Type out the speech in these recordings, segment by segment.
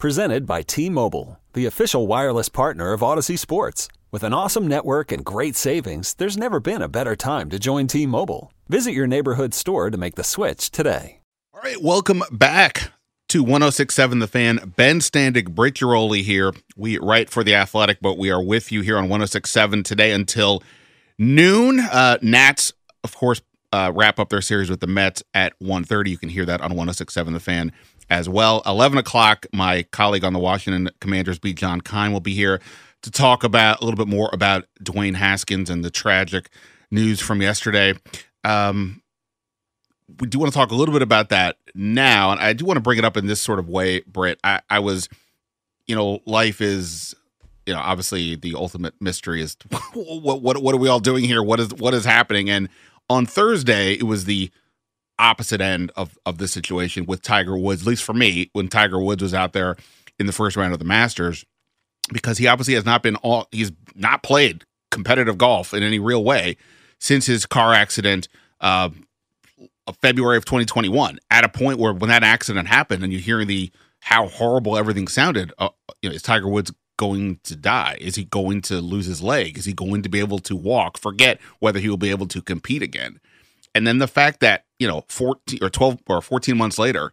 Presented by T-Mobile, the official wireless partner of Audacy Sports. With an awesome network and great savings, there's never been a better time to join T-Mobile. Visit your neighborhood store to make the switch today. All right, welcome back to 1067 The Fan. Ben Standig, Britt Ghiroli here. We write for The Athletic, but we are with you here on 1067 today until noon. Uh, Nats, of course, uh, wrap up their series with the Mets at 1.30. You can hear that on 1067 The Fan as well. 11 o'clock, my colleague on the Washington Commanders beat, John Keim, will be here to talk about a little bit more about Dwayne Haskins and the tragic news from yesterday. Um, we do want to talk a little bit about that now, and I do want to bring it up in this sort of way, Britt. I, I was, you know, life is, you know, obviously the ultimate mystery is what what what are we all doing here? What is what is happening? And on Thursday, it was the opposite end of of this situation with Tiger Woods. At least for me, when Tiger Woods was out there in the first round of the Masters because he obviously has not been all he's not played competitive golf in any real way since his car accident uh, of February of 2021 at a point where when that accident happened and you're hearing the how horrible everything sounded uh, you know is Tiger Woods going to die? Is he going to lose his leg? Is he going to be able to walk? Forget whether he will be able to compete again and then the fact that you know 14 or 12 or 14 months later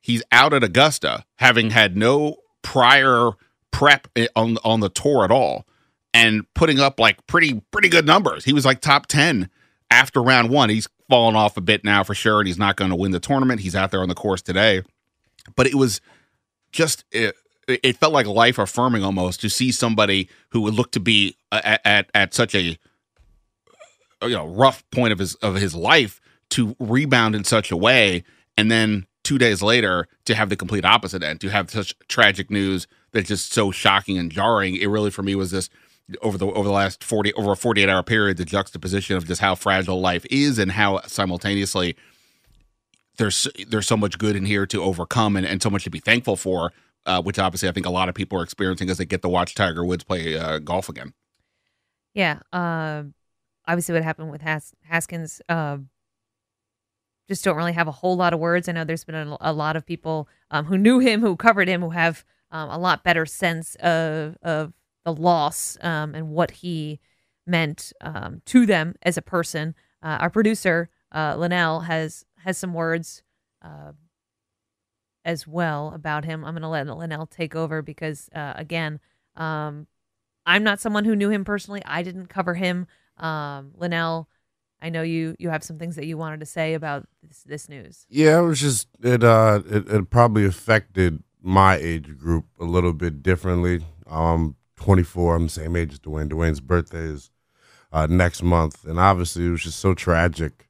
he's out at Augusta having had no prior prep on on the tour at all and putting up like pretty pretty good numbers. He was like top 10 after round 1. He's fallen off a bit now for sure and he's not going to win the tournament. He's out there on the course today. But it was just it, it felt like life affirming almost to see somebody who would look to be at, at at such a you know rough point of his of his life to rebound in such a way and then two days later to have the complete opposite end to have such tragic news that's just so shocking and jarring. It really for me was this over the over the last 40 over a 48 hour period the juxtaposition of just how fragile life is and how simultaneously there's there's so much good in here to overcome and, and so much to be thankful for uh, which obviously I think a lot of people are experiencing as they get to watch Tiger Woods play uh, golf again. Yeah, uh, obviously what happened with Has- Haskins uh, just don't really have a whole lot of words. I know there's been a, a lot of people um, who knew him, who covered him, who have um, a lot better sense of of the loss um, and what he meant um, to them as a person. Uh, our producer uh, Linnell has has some words uh, as well about him. I'm going to let Linnell take over because uh, again, um, I'm not someone who knew him personally. I didn't cover him. Um, Linnell. I know you you have some things that you wanted to say about this, this news. Yeah, it was just it uh it, it probably affected my age group a little bit differently. I'm 24. I'm the same age as Dwayne. Dwayne's birthday is uh, next month, and obviously it was just so tragic.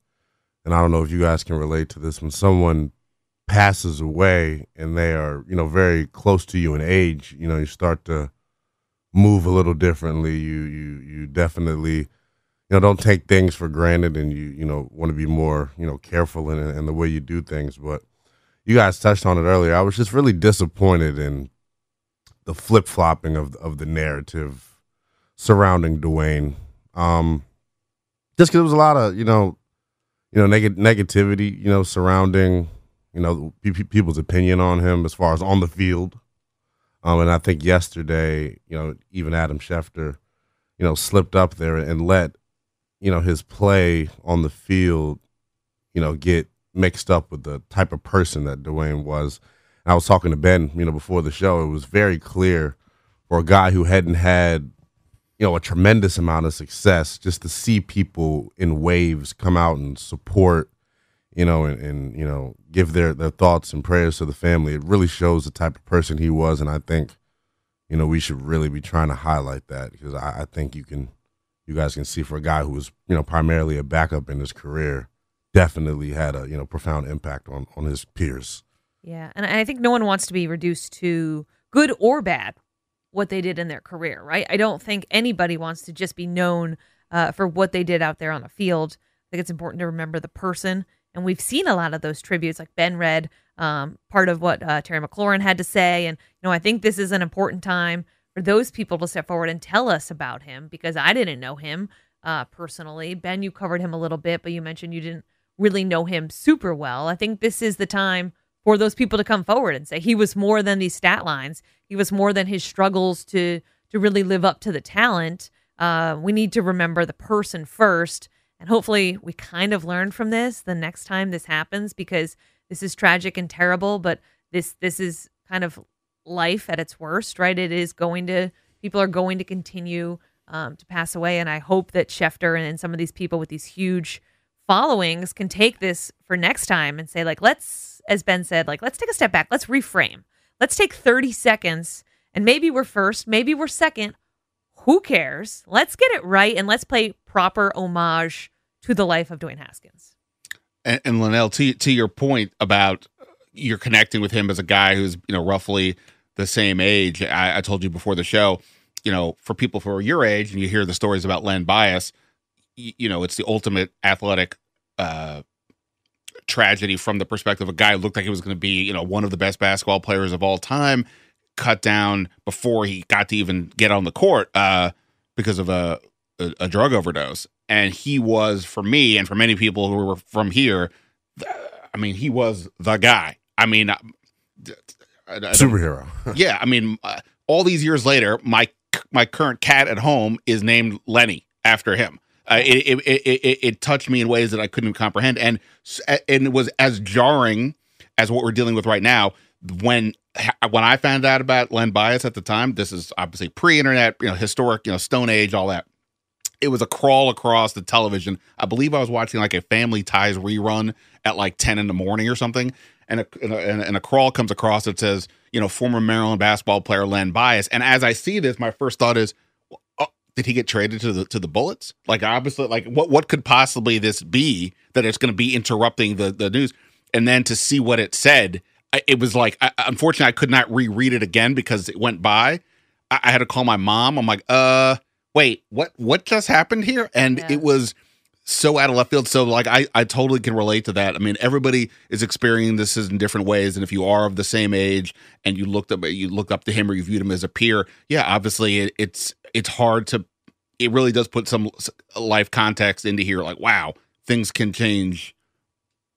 And I don't know if you guys can relate to this when someone passes away and they are, you know, very close to you in age. You know, you start to move a little differently. You you you definitely, you know, don't take things for granted, and you you know want to be more you know careful in in the way you do things, but you guys touched on it earlier. I was just really disappointed in the flip flopping of of the narrative surrounding Dwayne. Um, just because there was a lot of you know, you know, neg- negativity, you know, surrounding you know pe- people's opinion on him as far as on the field. Um, and I think yesterday, you know, even Adam Schefter, you know, slipped up there and let you know his play on the field, you know, get mixed up with the type of person that Dwayne was. And I was talking to Ben, you know, before the show. It was very clear for a guy who hadn't had, you know, a tremendous amount of success, just to see people in waves come out and support, you know, and, and you know, give their their thoughts and prayers to the family. It really shows the type of person he was, and I think, you know, we should really be trying to highlight that because I, I think you can, you guys can see for a guy who was, you know, primarily a backup in his career definitely had a you know profound impact on on his peers. Yeah, and I think no one wants to be reduced to good or bad, what they did in their career, right? I don't think anybody wants to just be known uh, for what they did out there on the field. I think it's important to remember the person. And we've seen a lot of those tributes, like Ben read um, part of what uh, Terry McLaurin had to say. And, you know, I think this is an important time for those people to step forward and tell us about him because I didn't know him uh, personally. Ben, you covered him a little bit, but you mentioned you didn't really know him super well. I think this is the time for those people to come forward and say he was more than these stat lines. He was more than his struggles to to really live up to the talent. Uh, we need to remember the person first, and hopefully, we kind of learn from this the next time this happens because this is tragic and terrible. But this this is kind of life at its worst, right? It is going to people are going to continue um, to pass away, and I hope that Schefter and, and some of these people with these huge followings can take this for next time and say like let's as ben said like let's take a step back. Let's reframe. Let's take 30 seconds and maybe we're first maybe we're second. Who cares? Let's get it right and let's play proper homage to the life of dwayne haskins. And, and linnell to, to your point about you're connecting with him as a guy who's you know roughly the same age I, I told you before the show you know for people who are your age and you hear the stories about len bias you know, it's the ultimate athletic uh, tragedy from the perspective of a guy who looked like he was going to be, you know, one of the best basketball players of all time, cut down before he got to even get on the court uh, because of a, a, a drug overdose. And he was, for me and for many people who were from here, I mean, he was the guy. I mean, I, I superhero. yeah, I mean, uh, all these years later, my my current cat at home is named Lenny after him. Uh, it, it, it, it, touched me in ways that I couldn't comprehend, and and it was as jarring as what we're dealing with right now. When when I found out about Len Bias at the time, this is obviously pre-internet, you know, historic, you know, Stone Age, all that. It was a crawl across the television. I believe I was watching like a Family Ties rerun at like ten in the morning or something, and a and a, and a crawl comes across that says, you know, former Maryland basketball player Len Bias. And as I see this, my first thought is, did he get traded to the to the Bullets? Like obviously, like what what could possibly this be that it's going to be interrupting the the news? And then to see what it said, it was like I, unfortunately I could not reread it again because it went by. I, I, had to call my mom. I'm like, uh, wait, what what just happened here? And yeah. it was so out of left field. So like I, I totally can relate to that. I mean, everybody is experiencing this in different ways. And if you are of the same age and you looked up you look up to him or you viewed him as a peer, yeah, obviously it, it's it's hard to it really does put some life context into here like wow things can change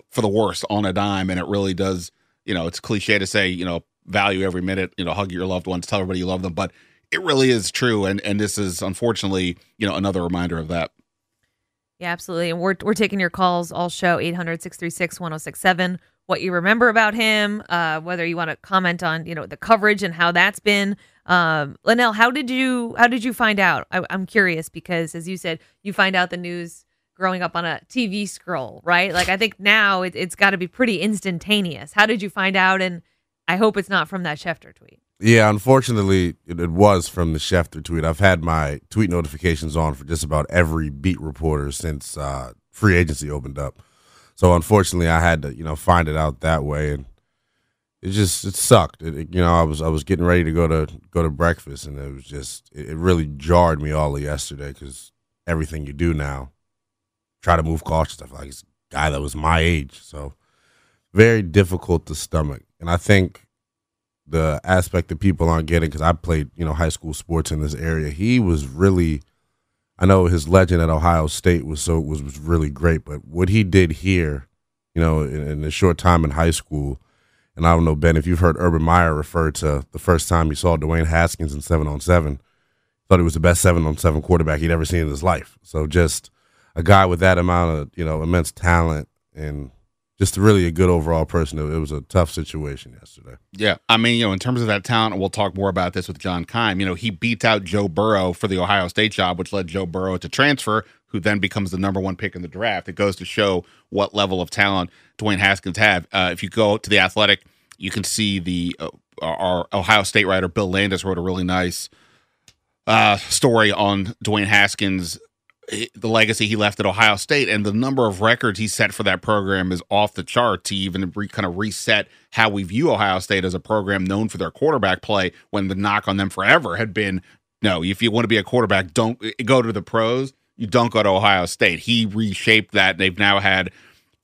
for the worse on a dime and it really does you know it's cliche to say you know value every minute you know hug your loved ones tell everybody you love them but it really is true and and this is unfortunately you know another reminder of that yeah absolutely and we're, we're taking your calls all show 800-636-1067 what you remember about him uh, whether you want to comment on you know the coverage and how that's been um, Linnell, how did you how did you find out? I, I'm curious because as you said, you find out the news growing up on a TV scroll, right? Like I think now it, has got to be pretty instantaneous. How did you find out? And I hope it's not from that Schefter tweet. Yeah, unfortunately, it, it, was from the Schefter tweet. I've had my tweet notifications on for just about every beat reporter since uh, free agency opened up. So unfortunately, I had to you know find it out that way, and it just it sucked. It, it, you know, I was I was getting ready to go to go to breakfast, and it was just it, really jarred me all of yesterday because everything you do now, try to move cautious. Stuff like a guy that was my age, so very difficult to stomach. And I think the aspect that people aren't getting because I played you know high school sports in this area. He was really, I know his legend at Ohio State was so was was really great, but what he did here, you know, in, in a short time in high school and I don't know, Ben, if you've heard Urban Meyer refer to the first time he saw Dwayne Haskins in seven on seven, thought he was the best seven on seven quarterback he'd ever seen in his life. So just a guy with that amount of, you know, immense talent and just really a good overall person. It was a tough situation yesterday. Yeah. I mean, you know, in terms of that talent, we'll talk more about this with John Keim. You know, he beats out Joe Burrow for the Ohio State job, which led Joe Burrow to transfer, who then becomes the number one pick in the draft. It goes to show what level of talent Dwayne Haskins have. Uh, if you go to the Athletic, you can see the uh, our Ohio State writer Bill Landis wrote a really nice uh, story on Dwayne Haskins the legacy he left at Ohio State and the number of records he set for that program is off the chart to even re, kind of reset how we view Ohio State as a program known for their quarterback play when the knock on them forever had been no, if you want to be a quarterback, don't go to the pros. You don't go to Ohio State. He reshaped that. They've now had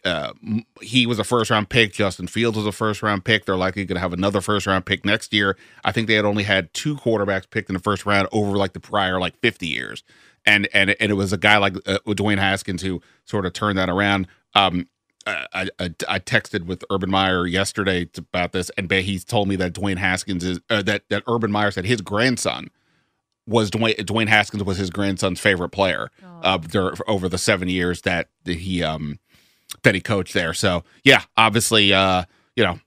uh, he was a first round pick. Justin Fields was a first round pick. They're likely going to have another first round pick next year. I think they had only had two quarterbacks picked in the first round over like the prior like 50 years. And and and it was a guy like uh, Dwayne Haskins who sort of turned that around. Um, I, I, I texted with Urban Meyer yesterday about this, and he's told me that Dwayne Haskins is uh, that that Urban Meyer said his grandson was Dwayne Dwayne Haskins was his grandson's favorite player uh, over the seven years that, that he um that he coached there. So yeah, obviously, uh, you know,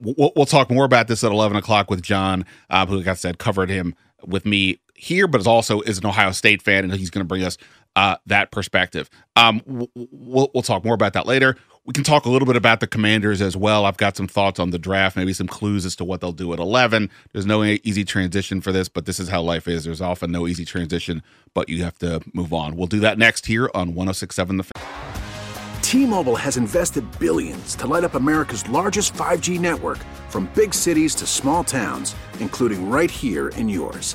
we'll, we'll talk more about this at eleven o'clock with John, uh, who, like I said, covered him with me here, but is also is an Ohio State fan, and he's going to bring us uh, that perspective. Um, we'll we'll talk more about that later. We can talk a little bit about the Commanders as well. I've got some thoughts on the draft, maybe some clues as to what they'll do at 11. There's no easy transition for this, but this is how life is. There's often no easy transition, but you have to move on. We'll do that next here on 1067 The Fan. T-Mobile has invested billions to light up America's largest 5G network from big cities to small towns, including right here in yours.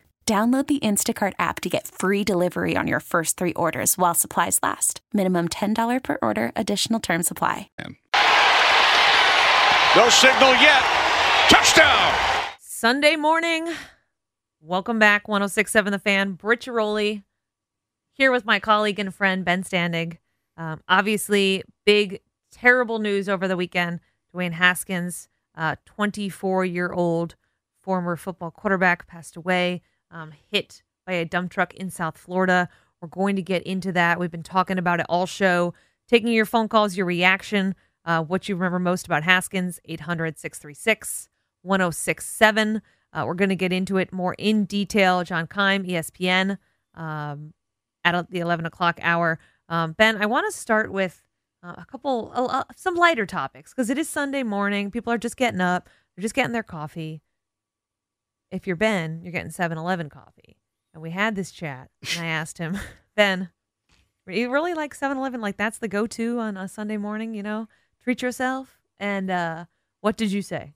Download the Instacart app to get free delivery on your first three orders while supplies last. Minimum $10 per order, additional term supply. No signal yet. Touchdown! Sunday morning. Welcome back, 1067 The Fan. Britt Ghiroli here with my colleague and friend, Ben Standig. Um, obviously, big, terrible news over the weekend. Dwayne Haskins, 24 uh, year old former football quarterback, passed away um, hit by a dump truck in South Florida. We're going to get into that. We've been talking about it all show, taking your phone calls, your reaction, uh, what you remember most about Haskins, 800 636 1067. Uh, we're going to get into it more in detail. John Keim, ESPN, um, at the 11 o'clock hour. Um, ben, I want to start with uh, a couple, uh, some lighter topics because it is Sunday morning. People are just getting up, they're just getting their coffee if you're Ben, you're getting 7 Eleven coffee. And we had this chat, and I asked him, Ben, you really like 7 Eleven? Like, that's the go to on a Sunday morning, you know? Treat yourself. And uh, what did you say?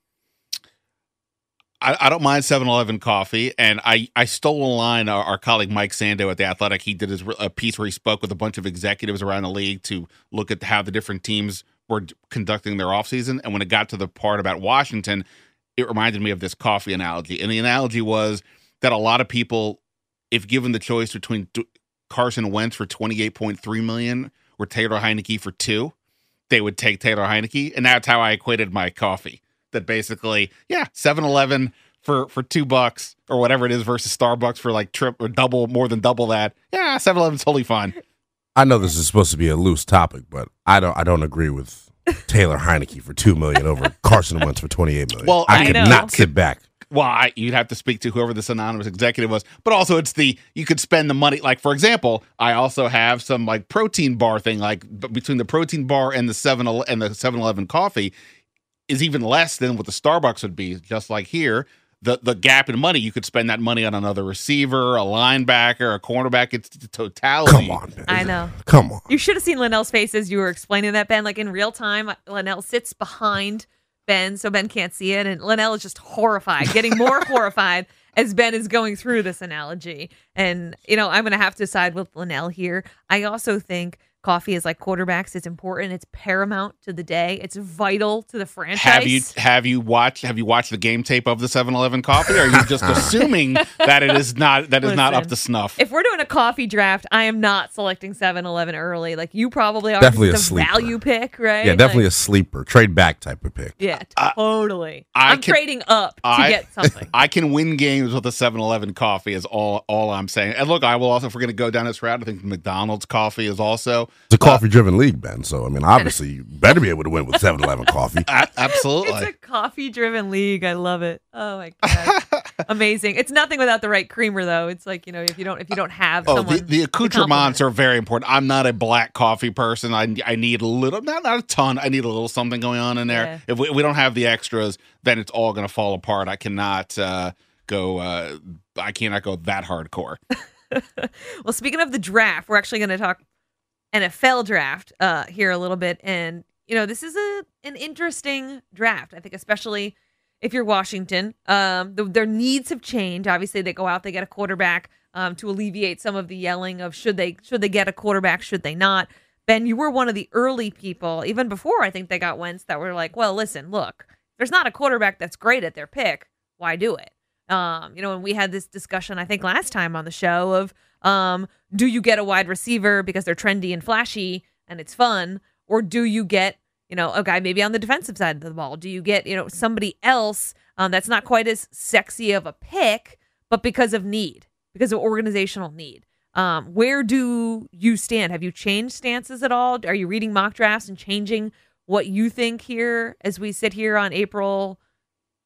I, I don't mind 7 Eleven coffee. And I, I stole a line, our, our, colleague Mike Sando at The Athletic, he did his, a piece where he spoke with a bunch of executives around the league to look at how the different teams were conducting their offseason. And when it got to the part about Washington, it reminded me of this coffee analogy. And the analogy was that a lot of people, if given the choice between Carson Wentz for 28.3 million or Taylor Heinicke for two, they would take Taylor Heinicke. And that's how I equated my coffee. That basically, yeah, 7 Eleven for for two bucks or whatever it is versus Starbucks for like trip or double more than double that. Yeah, 7 Eleven's totally fine. I know this is supposed to be a loose topic, but I don't I don't agree with Taylor Heinicke for two million over Carson Wentz for twenty eight million. Well, I, I could know. not sit back. Well, I, you'd have to speak to whoever this anonymous executive was, but also it's the you could spend the money. Like for example, I also have some like protein bar thing, like between the protein bar and the seven and the Seven Eleven coffee. is even less than what the Starbucks would be. Just like here, the the gap in money, you could spend that money on another receiver, a linebacker, a cornerback. It's the totality. Come on, Ben. I know. Come on. You should have seen Linnell's face as you were explaining that, Ben. Like in real time, Linnell sits behind Ben, so Ben can't see it, and Linnell is just horrified, getting more horrified as Ben is going through this analogy. And you know, I'm going to have to side with Linnell here. I also think coffee is like quarterbacks. It's important. It's paramount to the day. It's vital to the franchise. Have you have you watched have you watched the game tape of the 7-Eleven coffee? Or are you just assuming that it is not that is not up to snuff? If we're doing a coffee draft, I am not selecting 7-Eleven early. Like you probably are. Definitely It's a sleeper. value pick, right? Yeah, definitely Like, a sleeper, trade back type of pick. yeah, Uh, totally. I I'm can- trading up to I- get something. I can win games with a 7-Eleven coffee is all all I'm saying. And look, I will also if we're gonna go down this route, I think McDonald's coffee is also It's a coffee driven league, Ben. So I mean, obviously, you better be able to win with 7-Eleven coffee. a- absolutely. It's a coffee driven league. I love it. Oh my god. Amazing. It's nothing without the right creamer though. It's like, you know, if you don't if you don't have Oh, someone the, the accoutrements are very important. I'm not a black coffee person. I I need a little, not not a ton. I need a little something going on in there. Yeah. If we, we don't have the extras, then it's all going to fall apart. I cannot uh, go. Uh, I cannot go that hardcore. Well, speaking of the draft, we're actually going to talk NFL draft uh, here a little bit, and you know this is a an interesting draft. I think, especially if you're Washington, um, the, their needs have changed. Obviously, they go out, they get a quarterback um, to alleviate some of the yelling of should they should they get a quarterback, should they not. Ben, you were one of the early people, even before I think they got Wentz, that were like, well, listen, look, there's not a quarterback that's great at their pick. Why do it? Um, you know, and we had this discussion, I think, last time on the show of um, do you get a wide receiver because they're trendy and flashy and it's fun, or do you get, you know, a guy maybe on the defensive side of the ball? Do you get, you know, somebody else um, that's not quite as sexy of a pick, but because of need, because of organizational need? Um, where do you stand? Have you changed stances at all? Are you reading mock drafts and changing what you think here as we sit here on April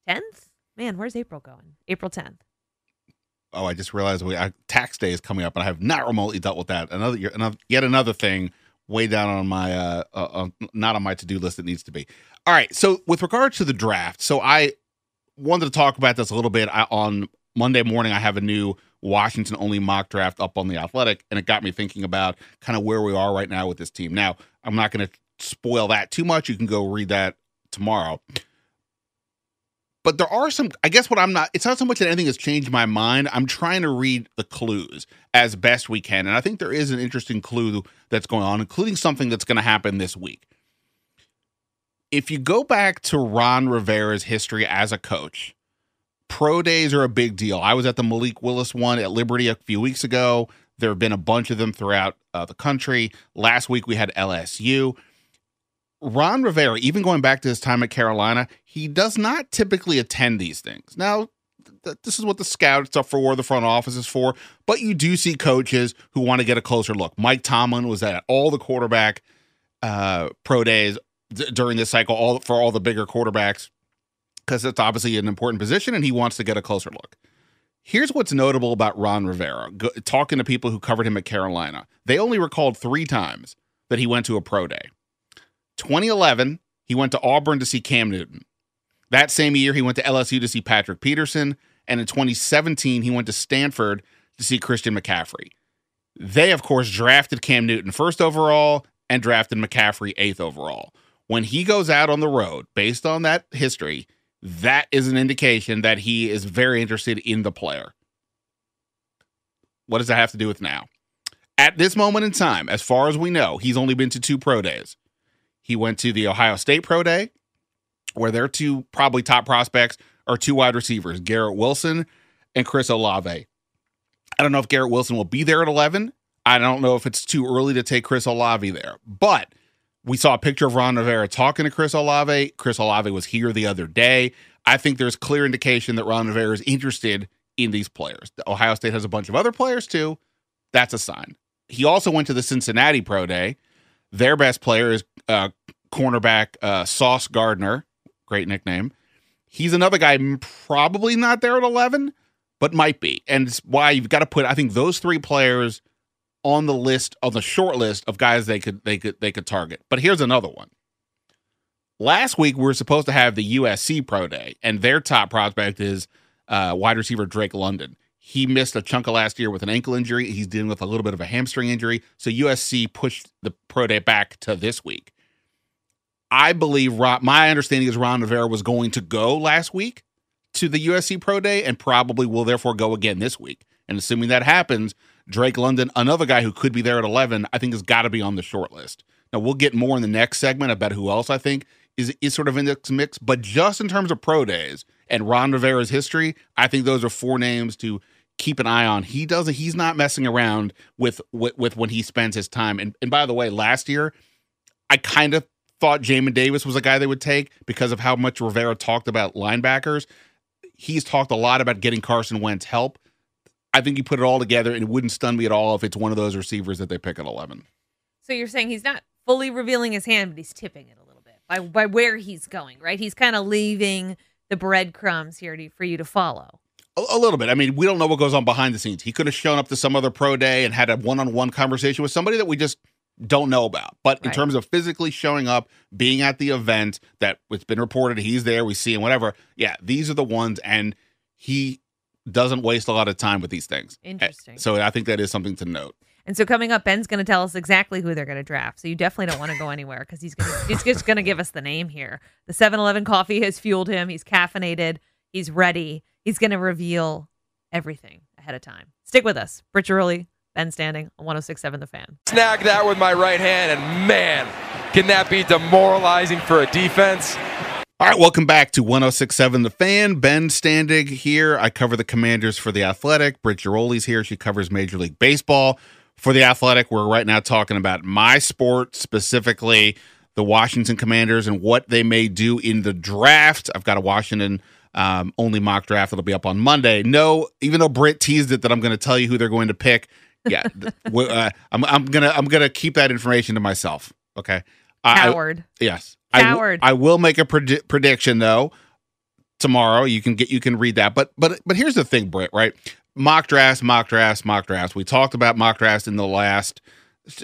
10th? Man, where's April going? April 10th. Oh, I just realized we tax day is coming up, and I have not remotely dealt with that. Another, another yet another thing way down on my uh, uh, uh not on my to do list. It needs to be. All right. So with regard to the draft, so I wanted to talk about this a little bit I, on Monday morning. I have a new Washington only mock draft up on the Athletic, and it got me thinking about kind of where we are right now with this team. Now, I'm not going to spoil that too much. You can go read that tomorrow. But there are some, I guess what I'm not, it's not so much that anything has changed my mind. I'm trying to read the clues as best we can. And I think there is an interesting clue that's going on, including something that's going to happen this week. If you go back to Ron Rivera's history as a coach, pro days are a big deal. I was at the Malik Willis one at Liberty a few weeks ago. There have been a bunch of them throughout uh, the country. Last week we had LSU. Ron Rivera, even going back to his time at Carolina, he does not typically attend these things. Now, th- this is what the scouts are for, the front office is for, but you do see coaches who want to get a closer look. Mike Tomlin was at all the quarterback uh, pro days d- during this cycle, all for all the bigger quarterbacks, because it's obviously an important position, and he wants to get a closer look. Here's what's notable about Ron Rivera. Talking to people who covered him at Carolina, they only recalled three times that he went to a pro day. 2011, he went to Auburn to see Cam Newton. That same year, he went to LSU to see Patrick Peterson. And in 2017, he went to Stanford to see Christian McCaffrey. They, of course, drafted Cam Newton first overall and drafted McCaffrey eighth overall. When he goes out on the road, based on that history, that is an indication that he is very interested in the player. What does that have to do with now? At this moment in time, as far as we know, he's only been to two pro days. He went to the Ohio State Pro Day, where their two probably top prospects are two wide receivers, Garrett Wilson and Chris Olave. I don't know if Garrett Wilson will be there at 11. I don't know if it's too early to take Chris Olave there. But we saw a picture of Ron Rivera talking to Chris Olave. Chris Olave was here the other day. I think there's clear indication that Ron Rivera is interested in these players. Ohio State has a bunch of other players too. That's a sign. He also went to the Cincinnati Pro Day. Their best player is uh, cornerback uh, Sauce Gardner, great nickname. He's another guy probably not there at 11, but might be. And it's why you've got to put I think those three players on the list on the short list of guys they could they could they could target. But here's another one. last week we were supposed to have the USC Pro Day, and their top prospect is uh, wide receiver Drake London. He missed a chunk of last year with an ankle injury. He's dealing with a little bit of a hamstring injury. So USC pushed the Pro Day back to this week. I believe my understanding is Ron Rivera was going to go last week to the USC Pro Day and probably will therefore go again this week. And assuming that happens, Drake London, another guy who could be there at 11, I think has got to be on the short list. Now, we'll get more in the next segment about who else I think is, is sort of in this mix, but just in terms of pro days and Ron Rivera's history, I think those are four names to keep an eye on. He doesn't, he's not messing around with, with, with when he spends his time. And, and by the way, last year, I kind of thought Jamin Davis was a guy they would take because of how much Rivera talked about linebackers. He's talked a lot about getting Carson Wentz help. I think you put it all together, and it wouldn't stun me at all if it's one of those receivers that they pick at 11. So you're saying he's not fully revealing his hand, but he's tipping it a little bit by, by where he's going, right? He's kind of leaving the breadcrumbs here to, for you to follow. A, little bit. I mean, we don't know what goes on behind the scenes. He could have shown up to some other pro day and had a one on one conversation with somebody that we just don't know about. But in terms of physically showing up, being at the event that it's been reported he's there, we see him, whatever. Yeah, these are the ones. And he doesn't waste a lot of time with these things. Interesting. So I think that is something to note. And so coming up, Ben's going to tell us exactly who they're going to draft. So you definitely don't want to go anywhere because he's gonna, he's just going to give us the name here. The 7-Eleven coffee has fueled him. He's caffeinated. He's ready. He's going to reveal everything ahead of time. Stick with us. Britt Ghiroli, Ben Standig on 106.7 The Fan. Snag that with my right hand, and man, can that be demoralizing for a defense? All right, welcome back to 1067 The Fan. Ben Standig here. I cover the commanders for The Athletic. Britt Ghiroli's here. She covers Major League Baseball for The Athletic. We're right now talking about my sport, specifically the Washington Commanders and what they may do in the draft. I've got a Washington um, only mock draft that'll be up on Monday. No, even though Britt teased it that I'm going to tell you who they're going to pick. Yeah, uh, I'm, I'm gonna I'm gonna keep that information to myself. Okay, Howard. I, yes, Howard. I, I will make a pred- prediction though tomorrow. You can get you can read that. But but but here's the thing, Britt. Right? Mock drafts, mock drafts, mock drafts. We talked about mock drafts in the last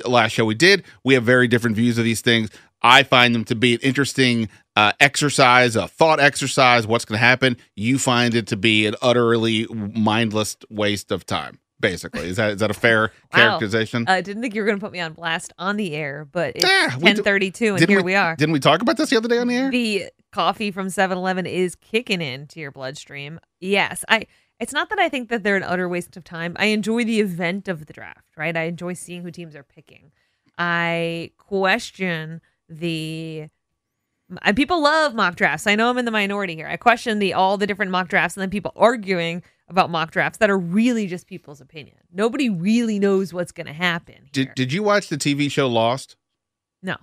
last show we did. We have very different views of these things. I find them to be an interesting uh, exercise, a thought exercise. What's going to happen? You find it to be an utterly mindless waste of time basically. Is that is that a fair wow. characterization? I uh, didn't think you were going to put me on blast on the air, but it's yeah, 1032 and here we, we, are. Didn't we talk about this the other day on the air? The coffee from 7-Eleven is kicking into your bloodstream. Yes, I it's not that I think that they're an utter waste of time. I enjoy the event of the draft, right? I enjoy seeing who teams are picking. I question the and people love mock drafts. I know I'm in the minority here. I question the all the different mock drafts and then people arguing about mock drafts that are really just people's opinion. Nobody really knows what's going to happen. Here. Did Did you watch the TV show Lost? No.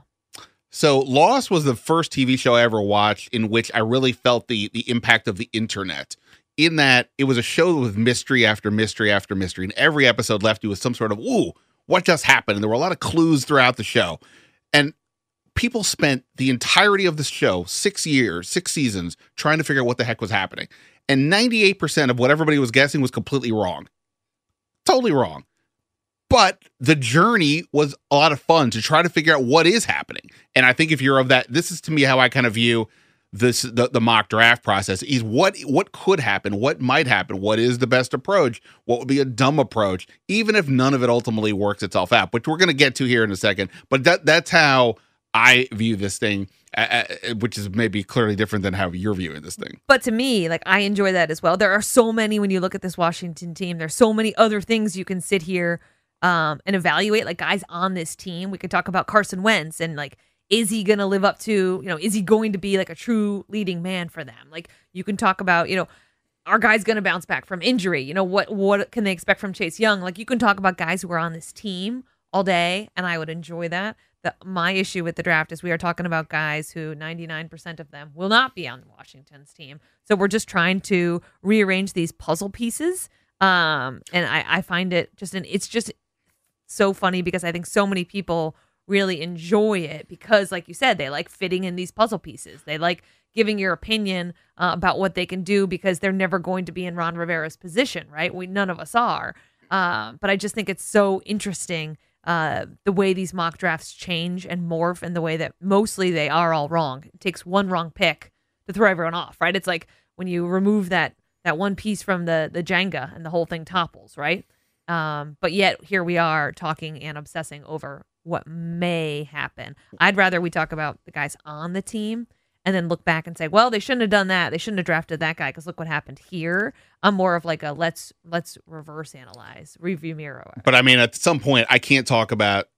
So Lost was the first TV show I ever watched in which I really felt the the impact of the internet. In that it was a show with mystery after mystery after mystery, and every episode left you with some sort of "ooh, what just happened?" And there were a lot of clues throughout the show. And people spent the entirety of the show, six years, six seasons, trying to figure out what the heck was happening. And 98% of what everybody was guessing was completely wrong. Totally wrong. But the journey was a lot of fun to try to figure out what is happening. And I think if you're of that, this is to me how I kind of view this the, the mock draft process is what what could happen, what might happen, what is the best approach, what would be a dumb approach, even if none of it ultimately works itself out, which we're going to get to here in a second. But that that's how I view this thing, uh, which is maybe clearly different than how you're viewing this thing. But to me, like I enjoy that as well. There are so many when you look at this Washington team. There's so many other things you can sit here um, and evaluate. Like guys on this team, we could talk about Carson Wentz and like, is he going to live up to? You know, is he going to be like a true leading man for them? Like you can talk about, you know. Our guy's going to bounce back from injury. You know what? What can they expect from Chase Young? Like you can talk about guys who are on this team all day, and I would enjoy that the, my issue with the draft is we are talking about guys who 99% of them will not be on Washington's team. So we're just trying to rearrange these puzzle pieces. Um, and I, I find it just an, it's just so funny because I think so many people really enjoy it because, like you said, they like fitting in these puzzle pieces. They like giving your opinion uh, about what they can do because they're never going to be in Ron Rivera's position, right? We none of us are. Uh, but I just think it's so interesting uh, the way these mock drafts change and morph, and the way that mostly they are all wrong. It takes one wrong pick to throw everyone off, right? It's like when you remove that that one piece from the the Jenga and the whole thing topples, right? Um, but yet here we are talking and obsessing over what may happen. I'd rather we talk about the guys on the team and then look back and say, well, they shouldn't have done that. They shouldn't have drafted that guy because look what happened here. I'm more of like a let's let's reverse analyze, review mirror. But I mean, at some point, I can't talk about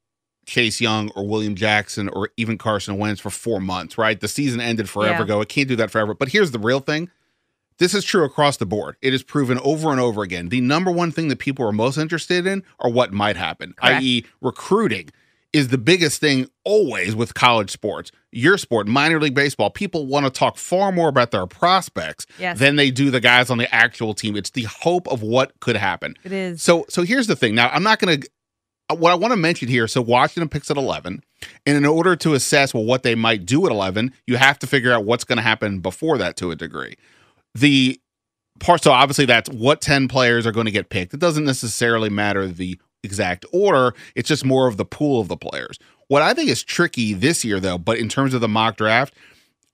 Chase Young or William Jackson or even Carson Wentz for four months, right? The season ended forever Yeah. ago. It can't do that forever. But here's the real thing. This is true across the board. It is proven over and over again. The number one thing that people are most interested in are what might happen, i.e., recruiting is the biggest thing always with college sports. Your sport, minor league baseball, people want to talk far more about their prospects Yes. than they do the guys on the actual team. It's the hope of what could happen. It is. So so here's the thing. Now I'm not going to uh, what I want to mention here. So Washington picks at 11, and in order to assess well what they might do at 11, you have to figure out what's going to happen before that to a degree. The part so obviously that's what 10 players are going to get picked. It doesn't necessarily matter the exact order. It's just more of the pool of the players. What I think is tricky this year though, but in terms of the mock draft,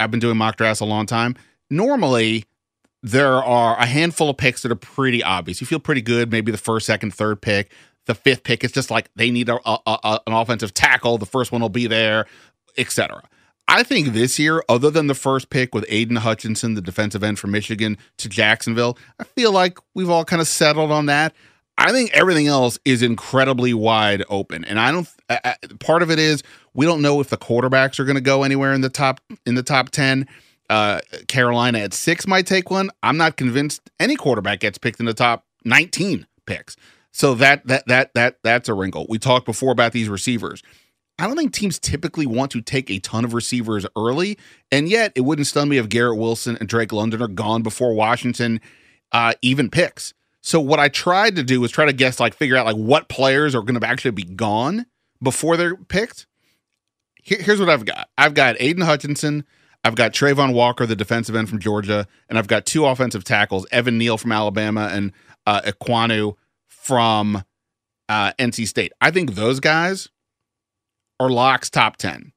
I've been doing mock drafts a long time. Normally, there are a handful of picks that are pretty obvious. You feel pretty good, maybe the first, second, third pick. The fifth pick it's just like they need a, a, a- an offensive tackle. The first one will be there, etc. I think this year, other than the first pick with Aiden Hutchinson, the defensive end from Michigan to Jacksonville, I feel like we've all kind of settled on that. I think everything else is incredibly wide open, and I don't. Part of it is we don't know if the quarterbacks are going to go anywhere in the top in the top ten. Uh, Carolina at six might take one. I'm not convinced any quarterback gets picked in the top 19 picks. So that that that that that's a wrinkle. We talked before about these receivers. I don't think teams typically want to take a ton of receivers early, and yet it wouldn't stun me if Garrett Wilson and Drake London are gone before Washington uh, even picks. So what I tried to do was try to guess, like, figure out like what players are going to actually be gone before they're picked. Here- here's what I've got. I've got Aiden Hutchinson. I've got Travon Walker, the defensive end from Georgia, and I've got two offensive tackles, Evan Neal from Alabama and uh, Ekwonu from uh, NC State. I think those guys are locks top 10.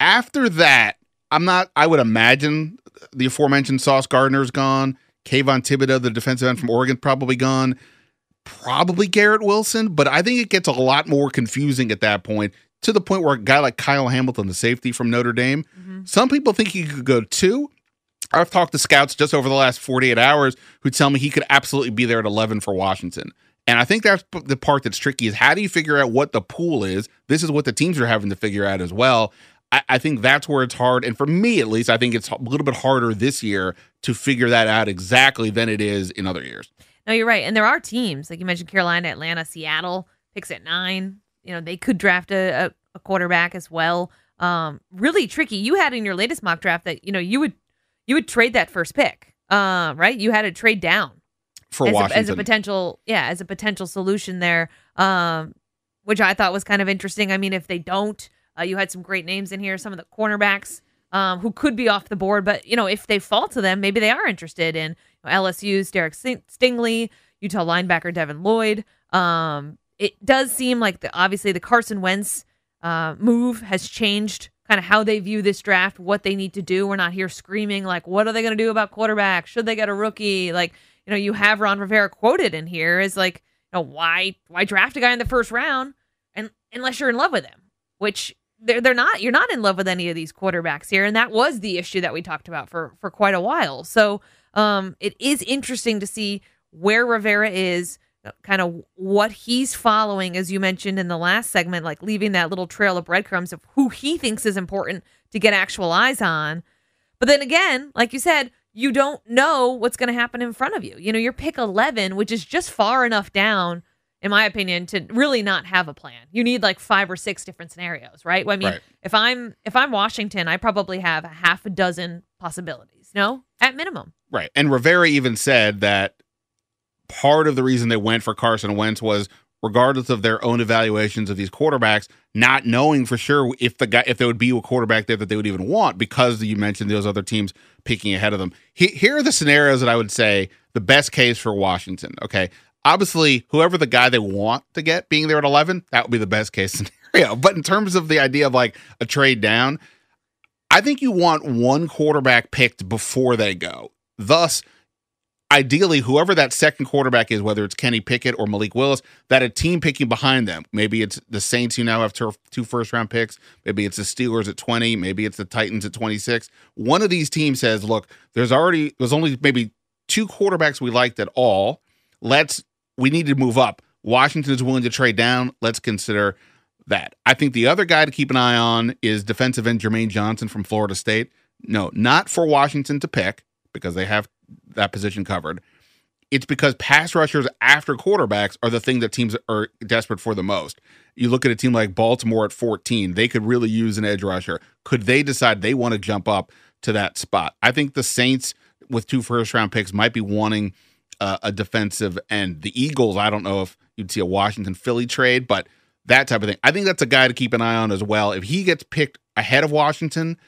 After that, I'm not, I would imagine the aforementioned Sauce Gardner's gone. Kayvon Thibodeaux, the defensive end from Oregon, probably gone. Probably Garrett Wilson, but I think it gets a lot more confusing at that point to the point where a guy like Kyle Hamilton, the safety from Notre Dame, mm-hmm. some people think he could go two. I've talked to scouts just over the last 48 hours who tell me he could absolutely be there at 11 for Washington. And I think that's the part that's tricky is how do you figure out what the pool is? This is what the teams are having to figure out as well. I, I think that's where it's hard. And for me, at least, I think it's a little bit harder this year to figure that out exactly than it is in other years. No, you're right. And there are teams, like you mentioned Carolina, Atlanta, Seattle, picks at nine. You know, they could draft a, a, quarterback as well. Um, really tricky. You had in your latest mock draft that, you know, you would you would trade that first pick. Uh, right? You had to trade down For as a, as a potential, yeah, as a potential solution there. Um, which I thought was kind of interesting. I mean, if they don't, uh, you had some great names in here, some of the cornerbacks um, who could be off the board, but you know, if they fall to them, maybe they are interested in you know, LSU's Derek Stingley, Utah linebacker Devin Lloyd. Um, it does seem like the obviously the Carson Wentz uh, move has changed kind of how they view this draft, what they need to do. We're not here screaming like, what are they going to do about quarterback? Should they get a rookie? Like, you know, you have Ron Rivera quoted in here is like, you know, why why draft a guy in the first round and unless you're in love with him, which they're they're not. You're not in love with any of these quarterbacks here, and that was the issue that we talked about for for quite a while. So, um, it is interesting to see where Rivera is, uh, kind of what he's following, as you mentioned in the last segment, like leaving that little trail of breadcrumbs of who he thinks is important to get actual eyes on. But then again, like you said, you don't know what's going to happen in front of you. You know, your pick 11, which is just far enough down, in my opinion, to really not have a plan. You need like five or six different scenarios, right? Well, I mean, Right. if I'm if I'm Washington, I probably have a half a dozen possibilities. No, at minimum. Right. And Rivera even said that part of the reason they went for Carson Wentz was regardless of their own evaluations of these quarterbacks, not knowing for sure if the guy if there would be a quarterback there that they would even want because you mentioned those other teams picking ahead of them. He, here are the scenarios that I would say the best case for Washington. Okay. obviously, whoever the guy they want to get being there at 11, that would be the best case scenario. But in terms of the idea of like a trade down, I think you want one quarterback picked before they go. Thus, ideally, whoever that second quarterback is, whether it's Kenny Pickett or Malik Willis, that a team picking behind them. Maybe it's the Saints who now have two first round picks. Maybe it's the Steelers at 20. Maybe it's the Titans at 26. One of these teams says, look, there's already, there's only maybe two quarterbacks we liked at all. Let's, we need to move up. Washington is willing to trade down. Let's consider that. I think the other guy to keep an eye on is defensive end Jermaine Johnson from Florida State. No, not for Washington to pick because they have that position covered. It's because pass rushers after quarterbacks are the thing that teams are desperate for the most. You look at a team like Baltimore at 14, they could really use an edge rusher. Could they decide they want to jump up to that spot? I think the Saints, with two first round picks, might be wanting uh, a defensive end. The Eagles, I don't know if you'd see a Washington Philly trade, but that type of thing. I think that's a guy to keep an eye on as well. If he gets picked ahead of Washington,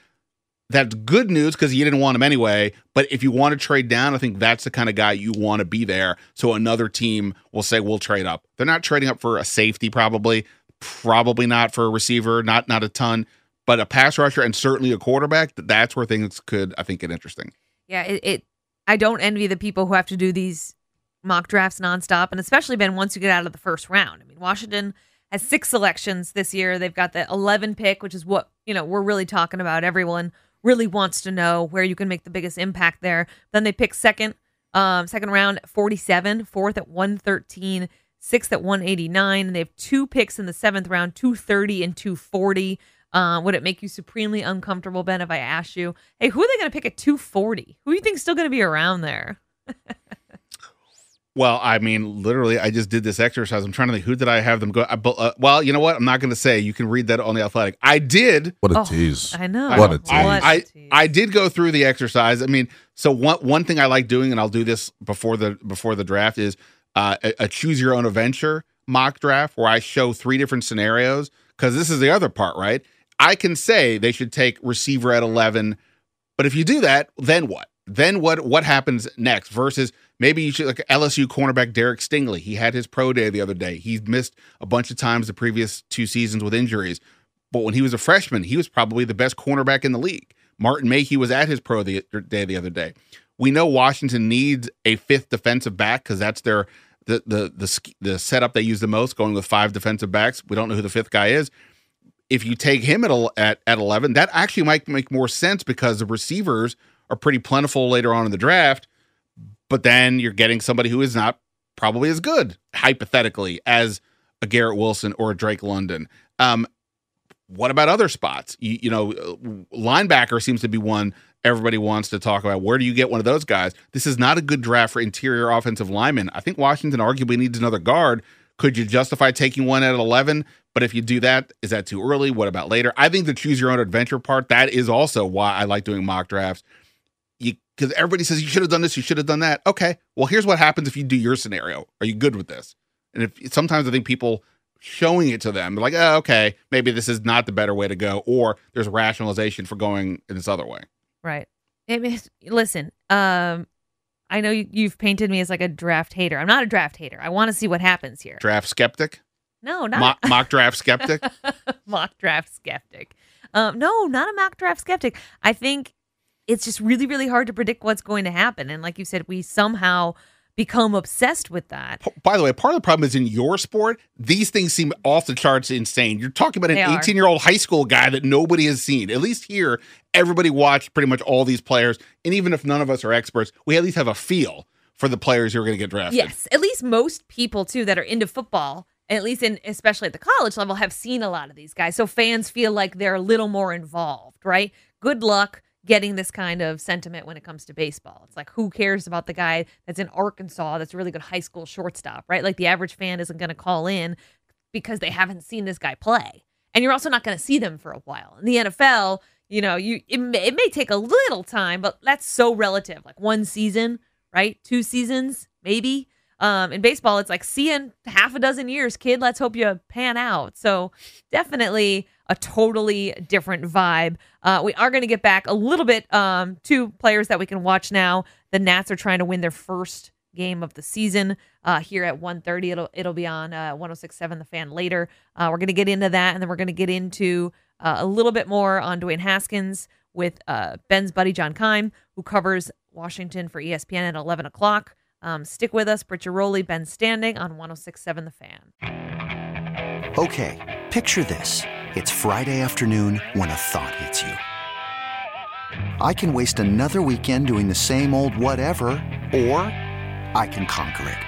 that's good news because you didn't want him anyway. But if you want to trade down, I think that's the kind of guy you want to be there. So another team will say, we'll trade up. They're not trading up for a safety, probably, probably not for a receiver, not not a ton, but a pass rusher and certainly a quarterback. That's where things could, I think, get interesting. Yeah, it, it I don't envy the people who have to do these mock drafts nonstop, and especially Ben once you get out of the first round. I mean, Washington has six selections this year. They've got the 11 pick, which is what you know we're really talking about. Everyone really wants to know where you can make the biggest impact there. Then they pick second, um, second round 47, fourth at 113, sixth at 189. And they have two picks in the seventh round, 230 and 240. Uh, would it make you supremely uncomfortable, Ben, if I asked you, hey, who are they going to pick at 240? Who do you think is still going to be around there? Well, I mean, literally, I just did this exercise. I'm trying to think who did I have them go. I, uh, well, you know what? I'm not going to say. You can read that on the Athletic. I did. What a oh, tease! I know. What a tease! I, I, I did go through the exercise. I mean, so one one thing I like doing, and I'll do this before the before the draft, is uh, a, a choose your own adventure mock draft where I show three different scenarios. Because this is the other part, right? I can say they should take receiver at 11, but if you do that, then what? Then what? What happens next? Versus Maybe you should like LSU cornerback Derek Stingley. He had his pro day the other day. He missed a bunch of times the previous two seasons with injuries. But when he was a freshman, he was probably the best cornerback in the league. Martin Mayhew was at his pro the, day the other day. We know Washington needs a fifth defensive back because that's their the, the the the setup they use the most, going with five defensive backs. We don't know who the fifth guy is. If you take him at at, at eleven, that actually might make more sense because the receivers are pretty plentiful later on in the draft but then you're getting somebody who is not probably as good, hypothetically, as a Garrett Wilson or a Drake London. Um, what about other spots? You, you, know, linebacker seems to be one everybody wants to talk about. Where do you get one of those guys? This is not a good draft for interior offensive linemen. I think Washington arguably needs another guard. Could you justify taking one at 11? But if you do that, is that too early? What about later? I think the choose your own adventure part, that is also why I like doing mock drafts because everybody says you should have done this, you should have done that. Okay, well, here's what happens if you do your scenario. Are you good with this? And if sometimes I think people showing it to them, like, oh, okay, maybe this is not the better way to go, or there's rationalization for going in this other way. Right. It, listen, um, I know you, have painted me as like a draft hater. I'm not a draft hater. I want to see what happens here. Draft skeptic? No, not mock, mock draft skeptic. mock draft skeptic. Um, no, not a mock draft skeptic. I think it's just really, really hard to predict what's going to happen. And like you said, we somehow become obsessed with that. By the way, part of the problem is in your sport, these things seem off the charts insane. You're talking about an 18 year old high school guy that nobody has seen. At least here, everybody watched pretty much all these players. And even if none of us are experts, we at least have a feel for the players who are going to get drafted. Yes. At least most people, too, that are into football. At least in especially at the college level, have seen a lot of these guys. So fans feel like they're a little more involved, right? Good luck getting this kind of sentiment when it comes to baseball. It's like, who cares about the guy that's in Arkansas that's a really good high school shortstop, right? Like the average fan isn't going to call in because they haven't seen this guy play. And you're also not going to see them for a while. In the NFL, you know, you it may, it may take a little time, but that's so relative. Like one season, right? Two seasons, maybe. Um, in baseball, it's like seeing half a dozen years, kid. Let's hope you pan out. So definitely a totally different vibe. Uh, we are going to get back a little bit um, to players that we can watch now. The Nats are trying to win their first game of the season uh, here at 1.30. It'll it'll be on uh, 106.7 The Fan later. Uh, we're going to get into that, and then we're going to get into uh, a little bit more on Dwayne Haskins with uh, Ben's buddy John Keim, who covers Washington for ESPN at 11 o'clock. Um, stick with us. Britt Ben Standig on 106.7 The Fan. Okay, picture this. It's Friday afternoon when a thought hits you. I can waste another weekend doing the same old whatever, or I can conquer it.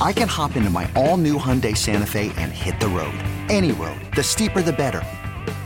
I can hop into my all new Hyundai Santa Fe and hit the road. Any road. The steeper, the better.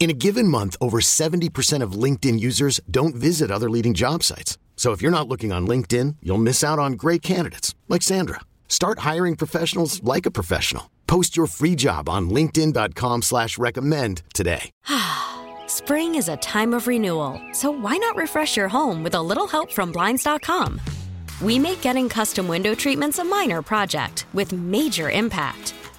In a given month, over 70% of LinkedIn users don't visit other leading job sites. So if you're not looking on LinkedIn, you'll miss out on great candidates like Sandra. Start hiring professionals like a professional. Post your free job on linkedin.com slash recommend today. Spring is a time of renewal, so why not refresh your home with a little help from Blinds.com? We make getting custom window treatments a minor project with major impact.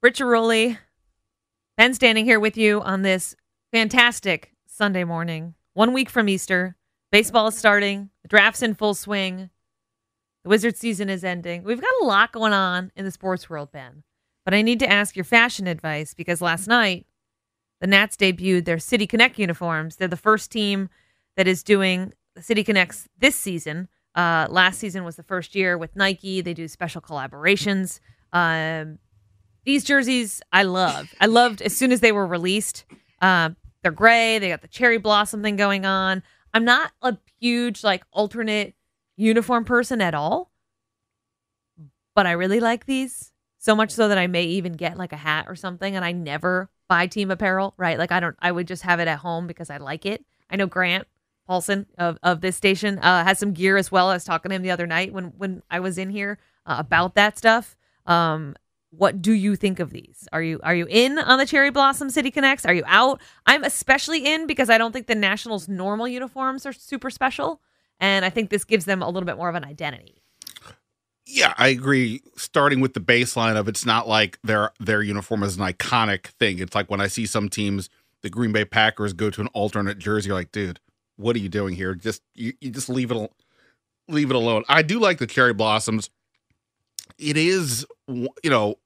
Britt Ghiroli, Ben Standig here with you on this fantastic Sunday morning. One week from Easter. Baseball is starting. The draft's in full swing. The Wizard season is ending. We've got a lot going on in the sports world, Ben. But I need to ask your fashion advice because last night the Nats debuted their City Connect uniforms. They're the first team that is doing the City Connects this season. Uh, last season was the first year with Nike. They do special collaborations. Um, these jerseys I love. I loved as soon as they were released. Uh, they're gray. They got the cherry blossom thing going on. I'm not a huge like alternate uniform person at all, but I really like these so much so that I may even get like a hat or something. And I never buy team apparel, right? Like I don't. I would just have it at home because I like it. I know Grant Paulsen of, of this station uh, has some gear as well. I was talking to him the other night when when I was in here uh, about that stuff. Um, what do you think of these? Are you are you in on the Cherry Blossom City Connects? Are you out? I'm especially in because I don't think the Nationals normal uniforms are super special, and I think this gives them a little bit more of an identity. Yeah, I agree. Starting with the baseline of it's not like their their uniform is an iconic thing. It's like when I see some teams, the Green Bay Packers go to an alternate jersey, like, dude, what are you doing here? Just you, you just leave it leave it alone. I do like the cherry blossoms. It is you know,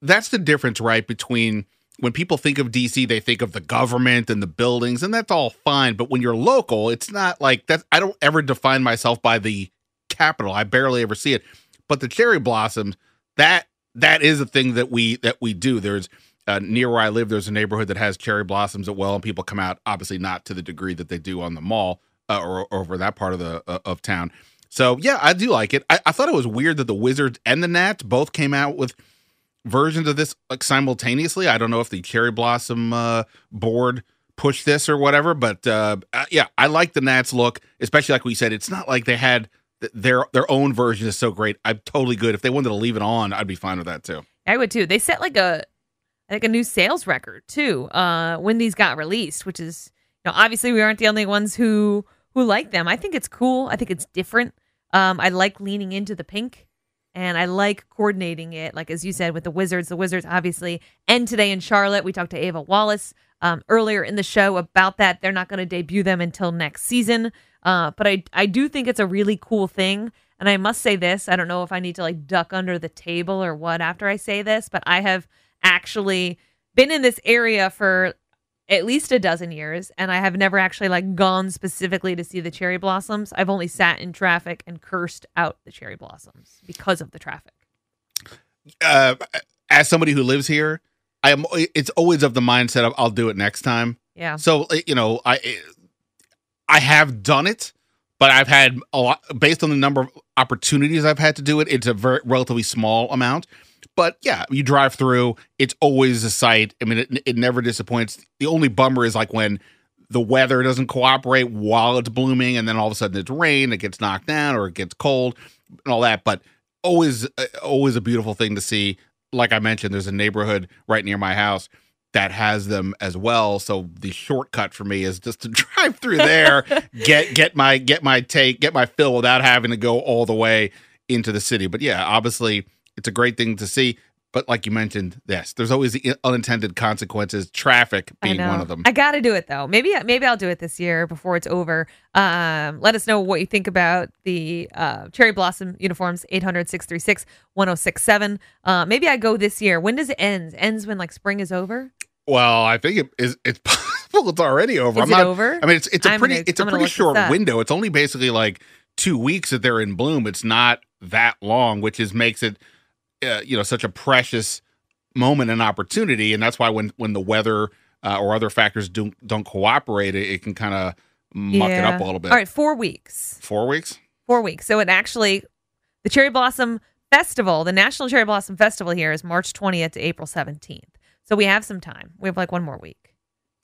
that's the difference, right? Between when people think of DC, they think of the government and the buildings, and that's all fine. But when you're local, it's not like that. I don't ever define myself by the capital. I barely ever see it. But the cherry blossoms, that that is a thing that we that we do. There's uh, near where I live, there's a neighborhood that has cherry blossoms at well, and people come out. Obviously, not to the degree that they do on the mall uh, or, or over that part of the uh, of town. So yeah, I do like it. I, I thought it was weird that the Wizards and the Nats both came out with versions of this like simultaneously. I don't know if the cherry blossom uh, board pushed this or whatever. But uh, uh, yeah, I like the Nats look, especially like we said. It's not like they had th- their their own version is so great. I'm totally good. If they wanted to leave it on, I'd be fine with that too. I would too. They set like a like a new sales record too uh, when these got released, which is you know obviously we aren't the only ones who who like them. I think it's cool. I think it's different. Um, I like leaning into the pink, and I like coordinating it. Like as you said with the Wizards, the Wizards obviously end today in Charlotte. We talked to Ava Wallace um, earlier in the show about that. They're not going to debut them until next season, uh, but I I do think it's a really cool thing. And I must say this. I don't know if I need to like duck under the table or what after I say this, but I have actually been in this area for at least a dozen years and I have never actually like gone specifically to see the cherry blossoms. I've only sat in traffic and cursed out the cherry blossoms because of the traffic. Uh, as somebody who lives here, I am. It's always of the mindset of I'll do it next time. Yeah. So uh, you know, I I have done it, but I've had a lot based on the number of opportunities I've had to do it. It's a very relatively small amount. But yeah, you drive through, it's always a sight. I mean, it, it never disappoints. The only bummer is like when the weather doesn't cooperate while it's blooming, and then all of a sudden it's rain, it gets knocked down, or it gets cold, and all that. But always, uh, always a beautiful thing to see. Like I mentioned, there's a neighborhood right near my house that has them as well. So the shortcut for me is just to drive through there, get get my get my take, get my fill without having to go all the way into the city. But yeah, obviously it's a great thing to see. But like you mentioned, yes, there's always the unintended consequences. Traffic being one of them. I got to do it though. Maybe maybe I'll do it this year before it's over. Um, let us know what you think about the uh, cherry blossom uniforms. 800-636-1067. Uh, maybe I go this year. When does it end? Ends when like spring is over. Well, I think it is. It's possible it's already over. Is I'm it not, over? I mean, it's it's a I'm pretty gonna- it's a I'm pretty short window. It's only basically like two weeks that they're in bloom. It's not that long, which is makes it uh, you know such a precious moment and opportunity. And that's why when when the weather uh, or other factors don't don't cooperate, it, it can kind of muck it up a little bit. All right, four weeks. Four weeks. Four weeks. So it actually, the Cherry Blossom Festival, the National Cherry Blossom Festival here is March 20th to April 17th. So we have some time. We have like one more week All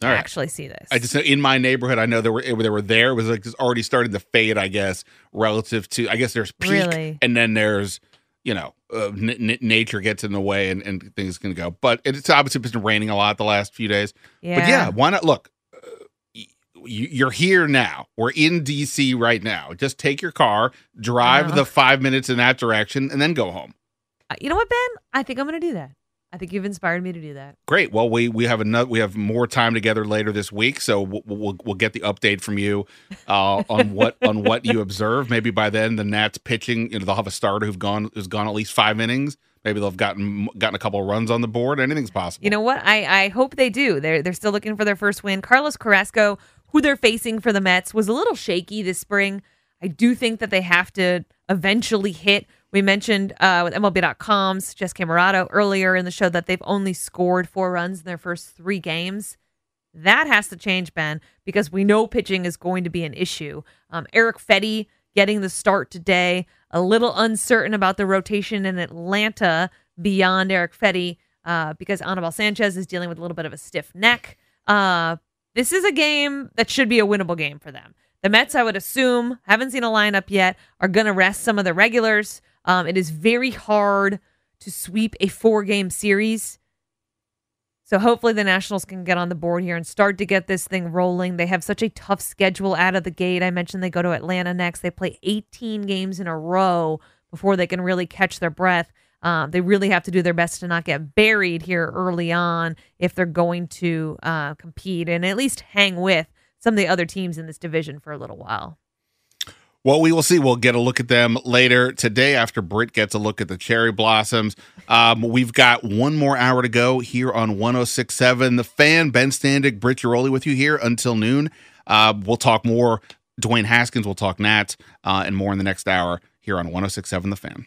to right. actually see this. I just know in my neighborhood, I know there were they were there. It was like just already starting to fade, I guess, relative to I guess there's peak, Really? and then there's you know uh, n- n- nature gets in the way and, and things can go. But it's obviously been raining a lot the last few days. Yeah. But Yeah. why not? Look, uh, y- you're here now. We're in DC right now. Just take your car, drive know. the five minutes in that direction, and then go home. Uh, you know what, Ben? I think I'm going to do that. I think you've inspired me to do that. Great. Well, we we have another we have more time together later this week, so we'll we'll, we'll get the update from you uh, on what on what you observe. Maybe by then the Nats pitching, you know, they'll have a starter who've gone who's gone at least five innings. Maybe they'll have gotten gotten a couple of runs on the board. Anything's possible. You know what? I, I hope they do. They're they're still looking for their first win. Carlos Carrasco, who they're facing for the Mets, was a little shaky this spring. I do think that they have to eventually hit. We mentioned uh, with MLB.com's Jess Camerato earlier in the show that they've only scored four runs in their first three games. That has to change, Ben, because we know pitching is going to be an issue. Um, Erick Fedde getting the start today, a little uncertain about the rotation in Atlanta beyond Erick Fedde uh, because Anibal Sanchez is dealing with a little bit of a stiff neck. Uh, this is a game that should be a winnable game for them. The Mets, I would assume, haven't seen a lineup yet, are going to rest some of the regulars. Um, it is very hard to sweep a four game series. So hopefully the Nationals can get on the board here and start to get this thing rolling. They have such a tough schedule out of the gate. I mentioned they go to Atlanta next. They play 18 games in a row before they can really catch their breath. Um, they really have to do their best to not get buried here early on if they're going to uh, compete and at least hang with some of the other teams in this division for a little while. Well, we will see. We'll get a look at them later today after Britt gets a look at the cherry blossoms. Um, we've got one more hour to go here on 1067. The fan, Ben Standig, Britt Ghiroli with you here until noon. Uh, we'll talk more Dwayne Haskins, we'll talk Nats, uh, and more in the next hour here on 1067 The Fan.